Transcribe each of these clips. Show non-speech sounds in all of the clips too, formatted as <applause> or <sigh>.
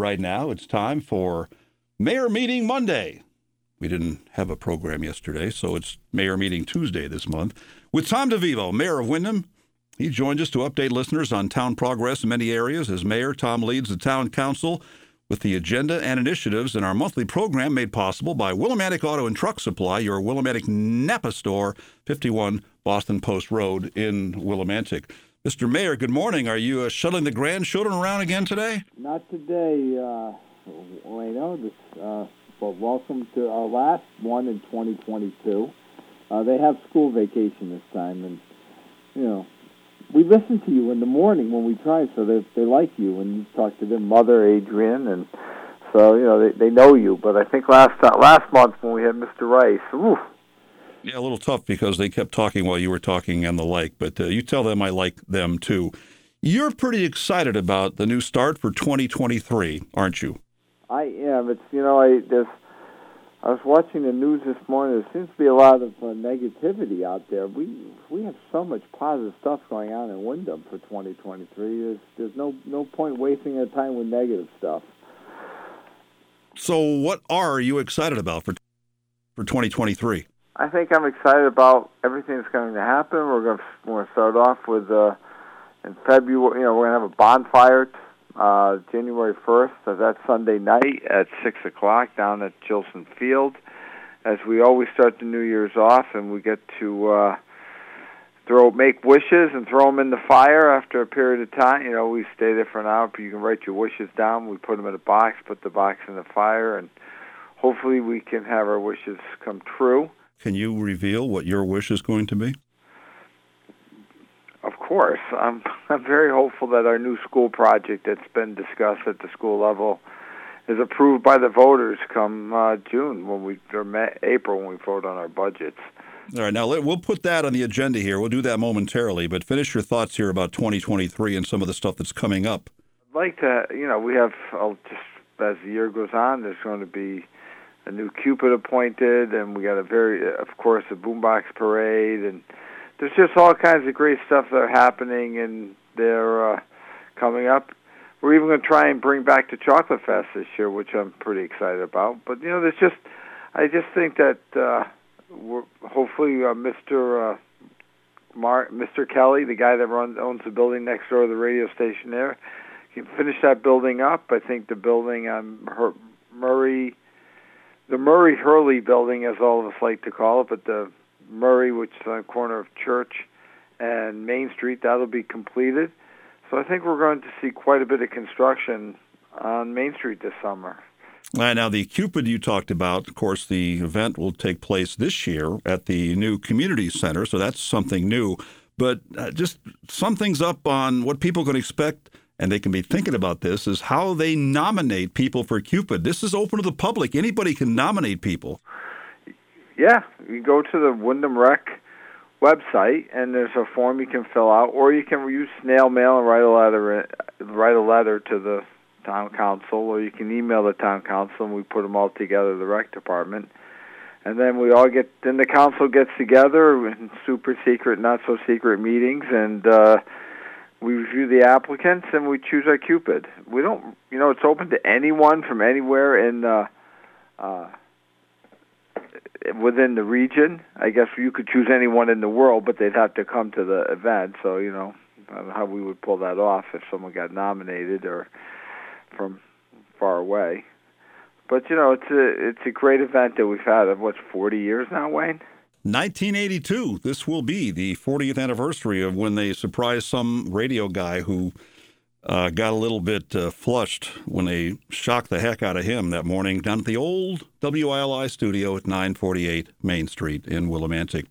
right now. It's time for Mayor Meeting Monday. We didn't have a program yesterday, so it's Mayor Meeting Tuesday this month. With Tom DeVivo, Mayor of Windham, he joins us to update listeners on town progress in many areas. As mayor, Tom leads the town council with the agenda and initiatives in our monthly program made possible by Willimantic Auto and Truck Supply, your Willimantic Napa store, 51 Boston Post Road in Willimantic. Mr. Mayor, good morning. Are you uh, shuttling the grandchildren around again today? Not today, uh, Wayno. This, uh, well, welcome to our last one in 2022. Uh, they have school vacation this time, and you know we listen to you in the morning when we try, so they they like you when you talk to their mother, Adrian, and so you know they they know you. But I think last uh, last month when we had Mr. Rice, oof, Yeah, a little tough because they kept talking while you were talking and the like, but uh, you tell them I like them too. You're pretty excited about the new start for 2023, aren't you? I am. It's you know I there's I was watching the news this morning. There seems to be a lot of uh, negativity out there. We we have so much positive stuff going on in Windham for 2023. There's there's no no point wasting our time with negative stuff. So, what are you excited about for for 2023? I think I'm excited about everything that's going to happen. We're going to, start off with uh, in February. You know, we're going to have a bonfire uh, January 1st. So that's Sunday night at six o'clock down at Gilson Field. As we always start the New Year's off, and we get to uh, throw make wishes and throw them in the fire after a period of time. You know, we stay there for an hour, but you can write your wishes down. We put them in a box, put the box in the fire, and hopefully we can have our wishes come true. Can you reveal what your wish is going to be? Of course, I'm I'm very hopeful that our new school project that's been discussed at the school level is approved by the voters come uh, June when we or May, April when we vote on our budgets. All right, now let, we'll put that on the agenda here. We'll do that momentarily, but finish your thoughts here about 2023 and some of the stuff that's coming up. I'd like to, you know, we have uh, just as the year goes on, there's going to be a new Cupid appointed, and we got a very, of course, a boombox parade, and there's just all kinds of great stuff that are happening, and they're uh, coming up. We're even going to try and bring back the Chocolate Fest this year, which I'm pretty excited about. But you know, there's just, I just think that uh, we're, hopefully uh, Mr. Uh, Mar- Mr. Kelly, the guy that runs owns the building next door to the radio station there, can finish that building up. I think the building on Murray, the Murray Hurley building, as all of us like to call it, but the Murray, which is on the corner of Church and Main Street, that'll be completed. So I think we're going to see quite a bit of construction on Main Street this summer. Now, the Cupid you talked about, of course, the event will take place this year at the new community center, so that's something new. But uh, just sum things up on what people can expect, and they can be thinking about this, is how they nominate people for Cupid. This is open to the public. Anybody can nominate people. Yeah, you go to the Windham Rec website, and there's a form you can fill out, or you can use snail mail and write a letter, write a letter to the town council, or you can email the town council, and we put them all together, the rec department. And then we all get, then the council gets together in super secret, not so secret meetings, and uh, we review the applicants and we choose our Cupid. We don't, you know, it's open to anyone from anywhere in uh, uh, within the region. I guess you could choose anyone in the world, but they'd have to come to the event. So you know, I don't know how we would pull that off if someone got nominated or from far away. But you know, it's a it's a great event that we've had of what forty years now, Wayne. 1982. This will be the 40th anniversary of when they surprised some radio guy who uh, got a little bit uh, flushed when they shocked the heck out of him that morning down at the old WILI studio at 948 Main Street in Willimantic.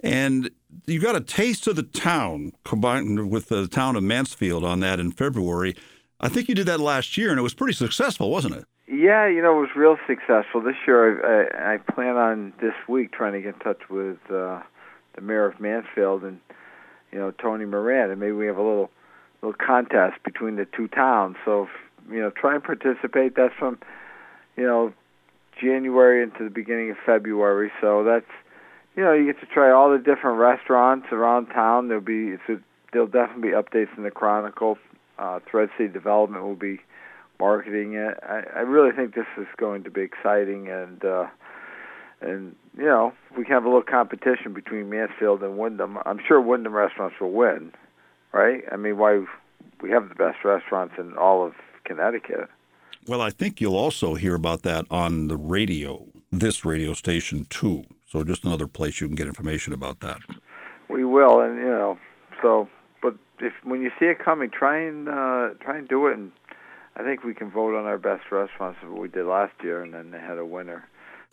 And you got a taste of the town combined with the town of Mansfield on that in February. I think you did that last year, and it was pretty successful, wasn't it? Yeah, you know, it was real successful. This year, I, I, I plan on this week trying to get in touch with uh, the mayor of Mansfield and, you know, Toni Moran, and maybe we have a little little contest between the two towns. So, you know, try and participate. That's from, you know, January into the beginning of February. So that's, you know, you get to try all the different restaurants around town. There'll be, it's a, there'll definitely be updates in the Chronicle. Uh, Thread City Development will be marketing it. I, I really think this is going to be exciting, and uh, and you know we can have a little competition between Mansfield and Windham. I'm sure Windham restaurants will win, right? I mean, why we have the best restaurants in all of Connecticut. Well, I think you'll also hear about that on the radio, this radio station too. So just another place you can get information about that. We will, and you know, so if when you see it coming, try and uh, try and do it, and I think we can vote on our best restaurants of what we did last year, and then they had a winner.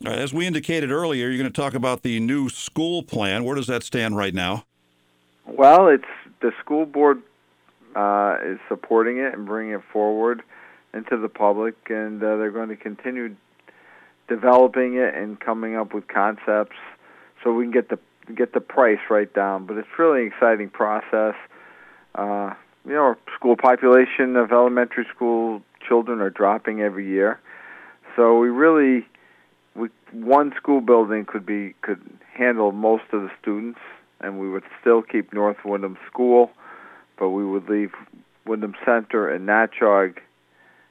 As we indicated earlier, you're going to talk about the new school plan. Where does that stand right now? Well, it's the school board uh, is supporting it and bringing it forward into the public, and uh, they're going to continue developing it and coming up with concepts so we can get the get the price right down. But it's really an exciting process. Uh, you know, school population of elementary school children are dropping every year, so we really we one school building could be could handle most of the students, and we would still keep North Windham School, but we would leave Windham Center and Natchaug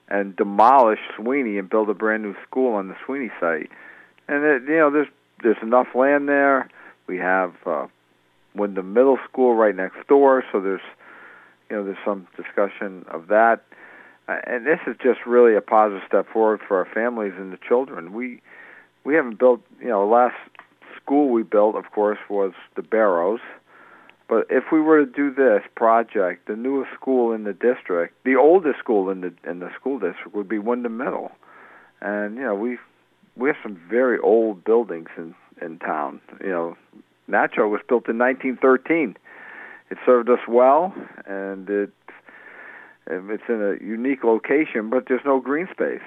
and demolish Sweeney and build a brand new school on the Sweeney site. And it, you know, there's there's enough land there. We have uh, Windham Middle School right next door, so there's you know there's some discussion of that. Uh, and this is just really a positive step forward for our families and the children. We we haven't built you know last school we built, of course, was the Barrows but if we were to do this project, the newest school in the district, the oldest school in the in the school district would be Windham Middle, and you know we we have some very old buildings in in town. You know, Natchaug was built in 1913. It served us well, and it it's in a unique location, but there's no green space,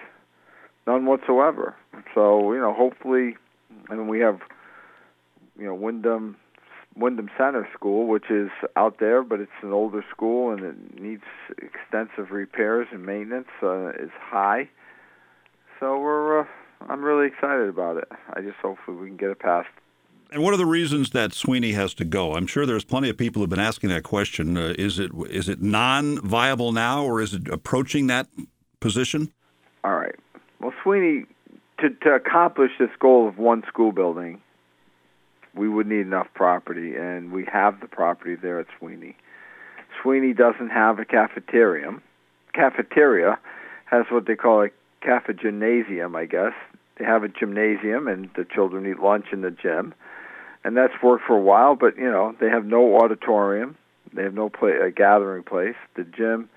none whatsoever. So you know, hopefully, and we have you know Windham Windham Center School, which is out there, but it's an older school and it needs extensive repairs and maintenance. Uh, is high, so we're. Uh, I'm really excited about it. I just hopefully we can get it passed. And what are the reasons that Sweeney has to go? I'm sure there's plenty of people who've been asking that question. Uh, is it is it non-viable now, or is it approaching that position? All right. Well, Sweeney, to to accomplish this goal of one school building, we would need enough property, and we have the property there at Sweeney. Sweeney doesn't have a cafeteria. Cafeteria has what they call a cafe gymnasium, I guess. They have a gymnasium, and the children eat lunch in the gym, and that's worked for a while. But you know, they have no auditorium. They have no play, a gathering place. The gym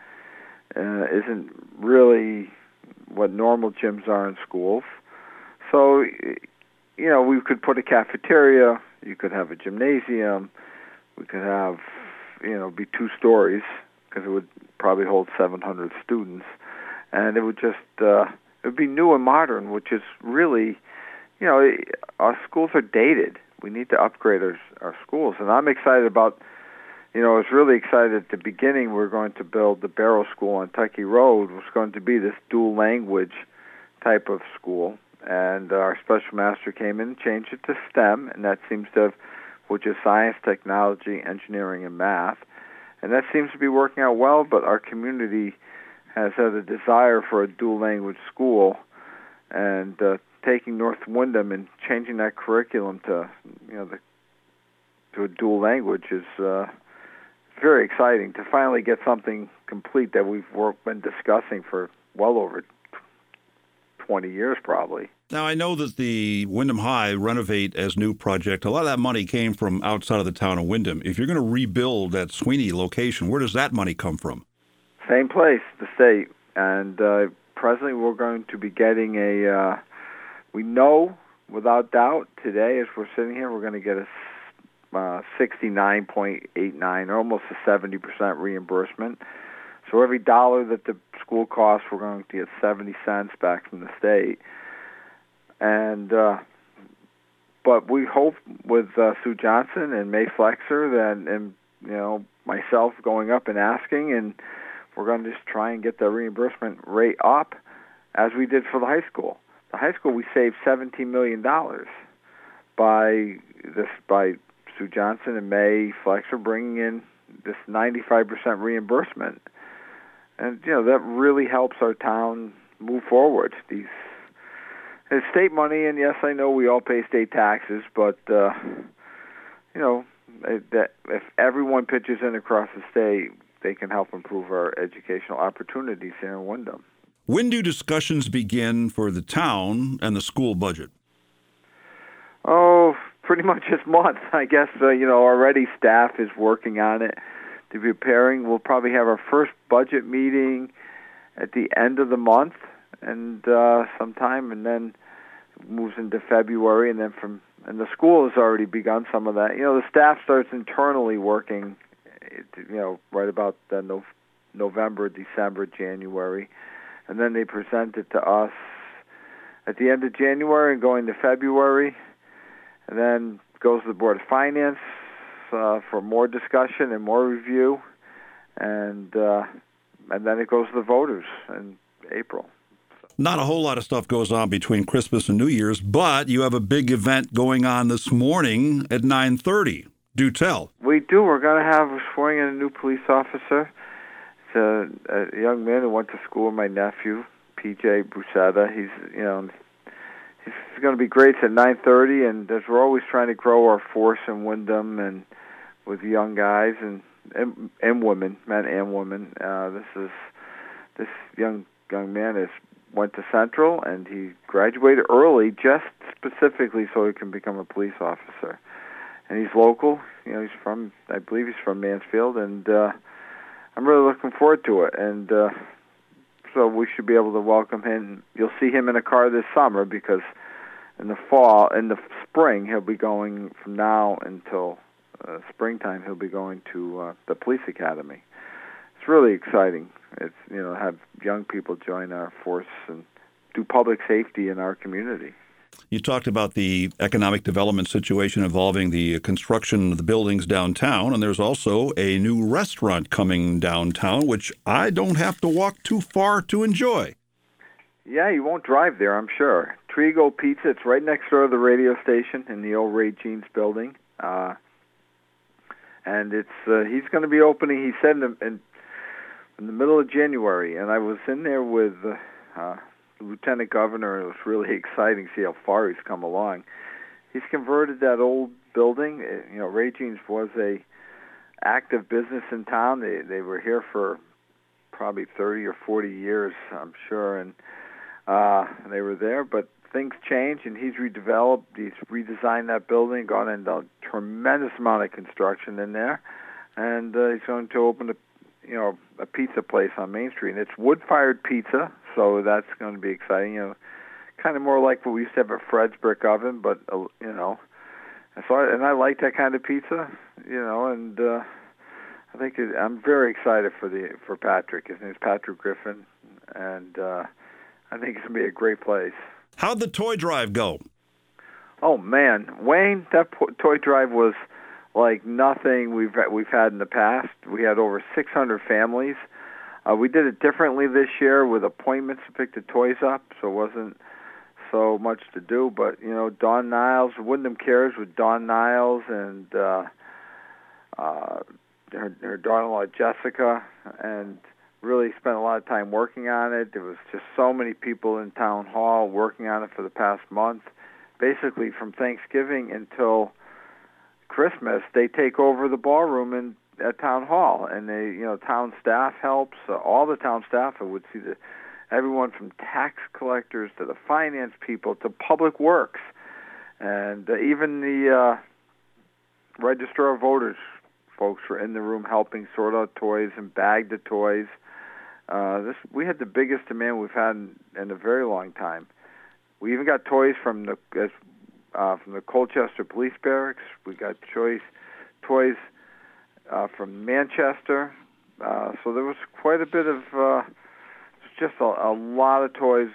uh, isn't really what normal gyms are in schools. So you know, we could put a cafeteria, you could have a gymnasium, we could have, you know, be two stories because it would probably hold 700 students, and it would just uh, it would be new and modern, which is really, you know, our schools are dated. We need to upgrade our our schools, and I'm excited about. You know, I was really excited at the beginning. We are going to build the Barrow School on Tuckie Road. was going to be this dual language type of school, and our special master came in and changed it to STEM, and that seems to have, which is science, technology, engineering, and math, and that seems to be working out well. But our community has had a desire for a dual language school, and uh, taking North Windham and changing that curriculum to you know the to a dual language is uh, very exciting to finally get something complete that we've worked, been discussing for well over 20 years probably. Now, I know that the Windham High Renovate as New project, a lot of that money came from outside of the town of Windham. If you're going to rebuild that Sweeney location, where does that money come from? Same place, the state. And uh, presently we're going to be getting a, uh, we know without doubt today as we're sitting here, we're going to get a uh, 69.89, almost a 70% reimbursement. So every dollar that the school costs, we're going to get 70 cents back from the state. And uh, but we hope with uh, Sue Johnson and Mae Flexer that, and you know myself going up and asking, and we're going to just try and get the reimbursement rate up, as we did for the high school. The high school we saved 17 million dollars by this by Sue Johnson and Mae Flexer bringing in this 95% reimbursement and you know that really helps our town move forward. These it's state money, and yes, I know we all pay state taxes, but uh, you know that if everyone pitches in across the state, they can help improve our educational opportunities here in Windham. When do discussions begin for the town and the school budget? Oh, pretty much this month. <laughs> I guess uh, you know already staff is working on it to preparing. We'll probably have our first budget meeting at the end of the month and uh, sometime, and then moves into February, and then from and the school has already begun some of that. You know, the staff starts internally working, you know, right about the no, November, December, January, and then they present it to us at the end of January and going to February, and then goes to the Board of Finance uh, for more discussion and more review, and uh, and then it goes to the voters in April. Not a whole lot of stuff goes on between Christmas and New Year's, but you have a big event going on this morning at 9:30. Do tell. We do. We're going to have swearing in a new police officer. A, a young man who went to school with my nephew, PJ Busetta. He's you know he's going to be great. At 9:30, and as we're always trying to grow our force in Windham and with young guys and and, and women, men and women. Uh, this is this young young man is went to Central and he graduated early just specifically so he can become a police officer. And he's local, you know, he's from I believe he's from Mansfield and uh I'm really looking forward to it and uh so we should be able to welcome him. You'll see him in a car this summer because in the fall in the spring he'll be going from now until uh, springtime he'll be going to uh, the police academy it's really exciting. It's you know have young people join our force and do public safety in our community. You talked about the economic development situation involving the construction of the buildings downtown, and there's also a new restaurant coming downtown, which I don't have to walk too far to enjoy. Yeah, you won't drive there, I'm sure. Trigo Pizza, it's right next door to the radio station in the old Ray Jeans building. Uh, and it's uh, he's going to be opening. He said in, in in the middle of January, and I was in there with uh, Lieutenant Governor. It was really <laughs> exciting to see how far he's come along. He's converted that old building. Uh, you know, Ray Jeans was a active business in town. They they were here for probably 30 or 40 years, I'm sure, and uh, they were there. But things changed, and he's redeveloped. He's redesigned that building, gone into a tremendous amount of construction in there, and uh, he's going to open a you know a pizza place on Main Street, and it's wood-fired pizza, so that's going to be exciting. You know, kind of more like what we used to have at Fred's Brick Oven, but uh, you know, so I, and I like that kind of pizza, you know, and uh, I think it, I'm very excited for the for Patrick. His name's Patrick Griffin, and uh, I think it's gonna be a great place. How'd the toy drive go? Oh man, Wayne, that po- toy drive was like nothing we've we've had in the past. We had over 600 families. Uh, we did it differently this year with appointments to pick the toys up, so it wasn't so much to do. But you know, Dawn Niles, Windham Cares with Dawn Niles and uh, uh, her, her daughter-in-law Jessica, and really spent a lot of time working on it. There was just so many people in town hall working on it for the past month, basically from Thanksgiving until Christmas, they take over the ballroom in at town hall, and they, you know, town staff helps. Uh, all the town staff I would see the everyone from tax collectors to the finance people to public works, and uh, even the uh, registrar of voters folks were in the room helping sort out toys and bag the toys. Uh, this we had the biggest demand we've had in, in a very long time. We even got toys from the uh, from the Colchester Police Barracks. We got choice toys uh, from Manchester. Uh, so there was quite a bit of uh, just a, a lot of toys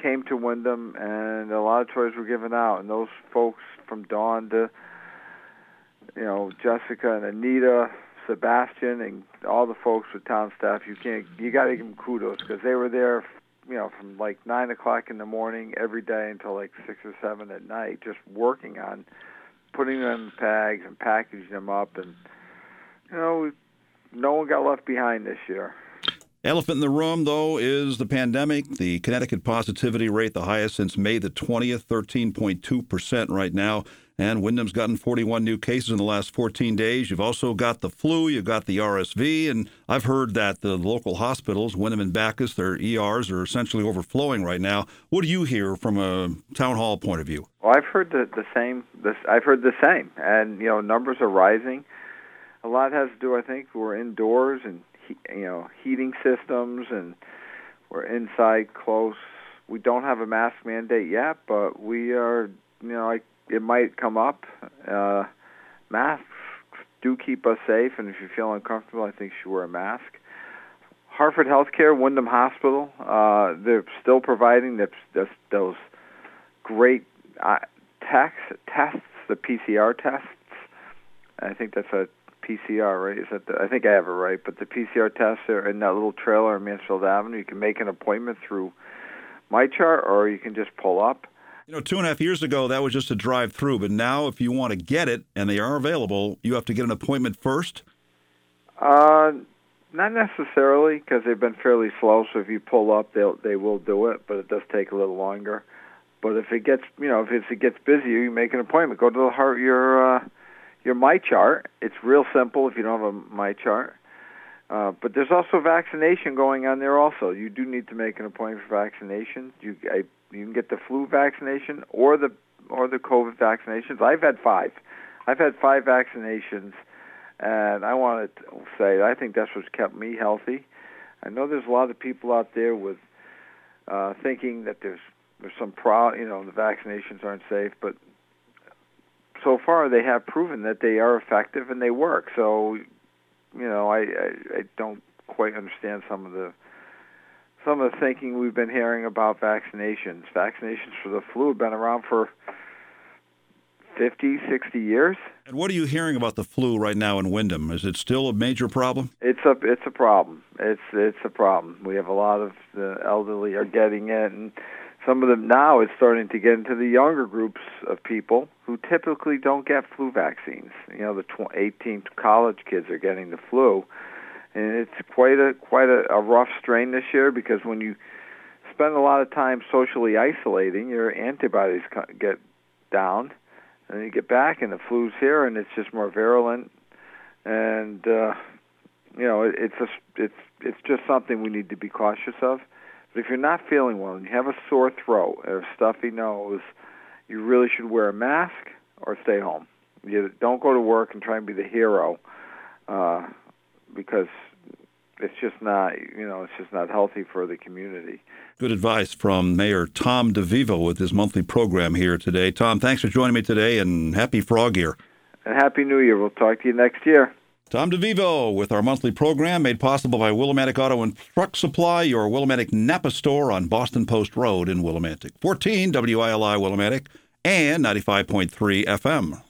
came to Windham, and a lot of toys were given out. And those folks from Dawn to you know Jessica and Anita, Sebastian, and all the folks with town staff, you can't you got to give them kudos because they were there you know, from like nine o'clock in the morning every day until like six or seven at night, just working on putting them in bags and packaging them up, and you know, no one got left behind this year. Elephant in the room, though, is the pandemic. The Connecticut positivity rate, the highest since May the 20th, 13.2% right now. And Windham's gotten 41 new cases in the last 14 days. You've also got the flu, you've got the RSV, and I've heard that the local hospitals, Windham and Backus, their ERs are essentially overflowing right now. What do you hear from a town hall point of view? Well, I've heard the, the same. This, I've heard the same, and you know, numbers are rising. A lot has to do, I think, we're indoors and you know heating systems, and we're inside close. We don't have a mask mandate yet, but we are, you know, I it might come up. Uh, masks do keep us safe, and if you feel uncomfortable, I think you should wear a mask. Hartford Healthcare, Windham Hospital, uh, they're still providing the, the, those great uh, tests, tests, the PCR tests. I think that's a PCR, right? Is that the, I think I have it right, but the PCR tests are in that little trailer on Mansfield Avenue. You can make an appointment through MyChart, or you can just pull up. You know, two and a half years ago, that was just a drive through, but now if you want to get it and they are available, you have to get an appointment first? Uh, not necessarily, because they've been fairly slow. So if you pull up, they'll they will do it, but it does take a little longer. But if it gets, you know, if it gets busy, you make an appointment. Go to the heart your uh, your MyChart. It's real simple if you don't have a MyChart. Uh, but there's also vaccination going on there. Also, you do need to make an appointment for vaccination. You I you can get the flu vaccination or the or the COVID vaccinations. I've had five. I've had five vaccinations, and I want to say I think that's what's kept me healthy. I know there's a lot of people out there with uh, thinking that there's there's some pro, you know, the vaccinations aren't safe, but so far they have proven that they are effective and they work. So, you know, I I, I don't quite understand some of the some of the thinking we've been hearing about vaccinations. Vaccinations for the flu have been around for 50, 60 years. And what are you hearing about the flu right now in Windham? Is it still a major problem? It's a it's a problem. It's it's a problem. We have a lot of the elderly are getting it, and some of them now it's starting to get into the younger groups of people who typically don't get flu vaccines. You know, the 18 college kids are getting the flu and it's quite a quite a, a rough strain this year because when you spend a lot of time socially isolating, your antibodies get down, and you get back, and the flu's here, and it's just more virulent, and uh, you know it, it's a it's it's just something we need to be cautious of. But if you're not feeling well and you have a sore throat or a stuffy nose, you really should wear a mask or stay home. You don't go to work and try and be the hero. Uh, because it's just not you know it's just not healthy for the community. Good advice from Mayor Tom DeVivo with his monthly program here today. Tom, thanks for joining me today, and happy Frog Year. And happy New Year. We'll talk to you next year. Tom DeVivo with our monthly program made possible by Willimantic Auto and Truck Supply, your Willimantic Napa store on Boston Post Road in Willimantic. 14 WILI Willimantic and 95.3 FM.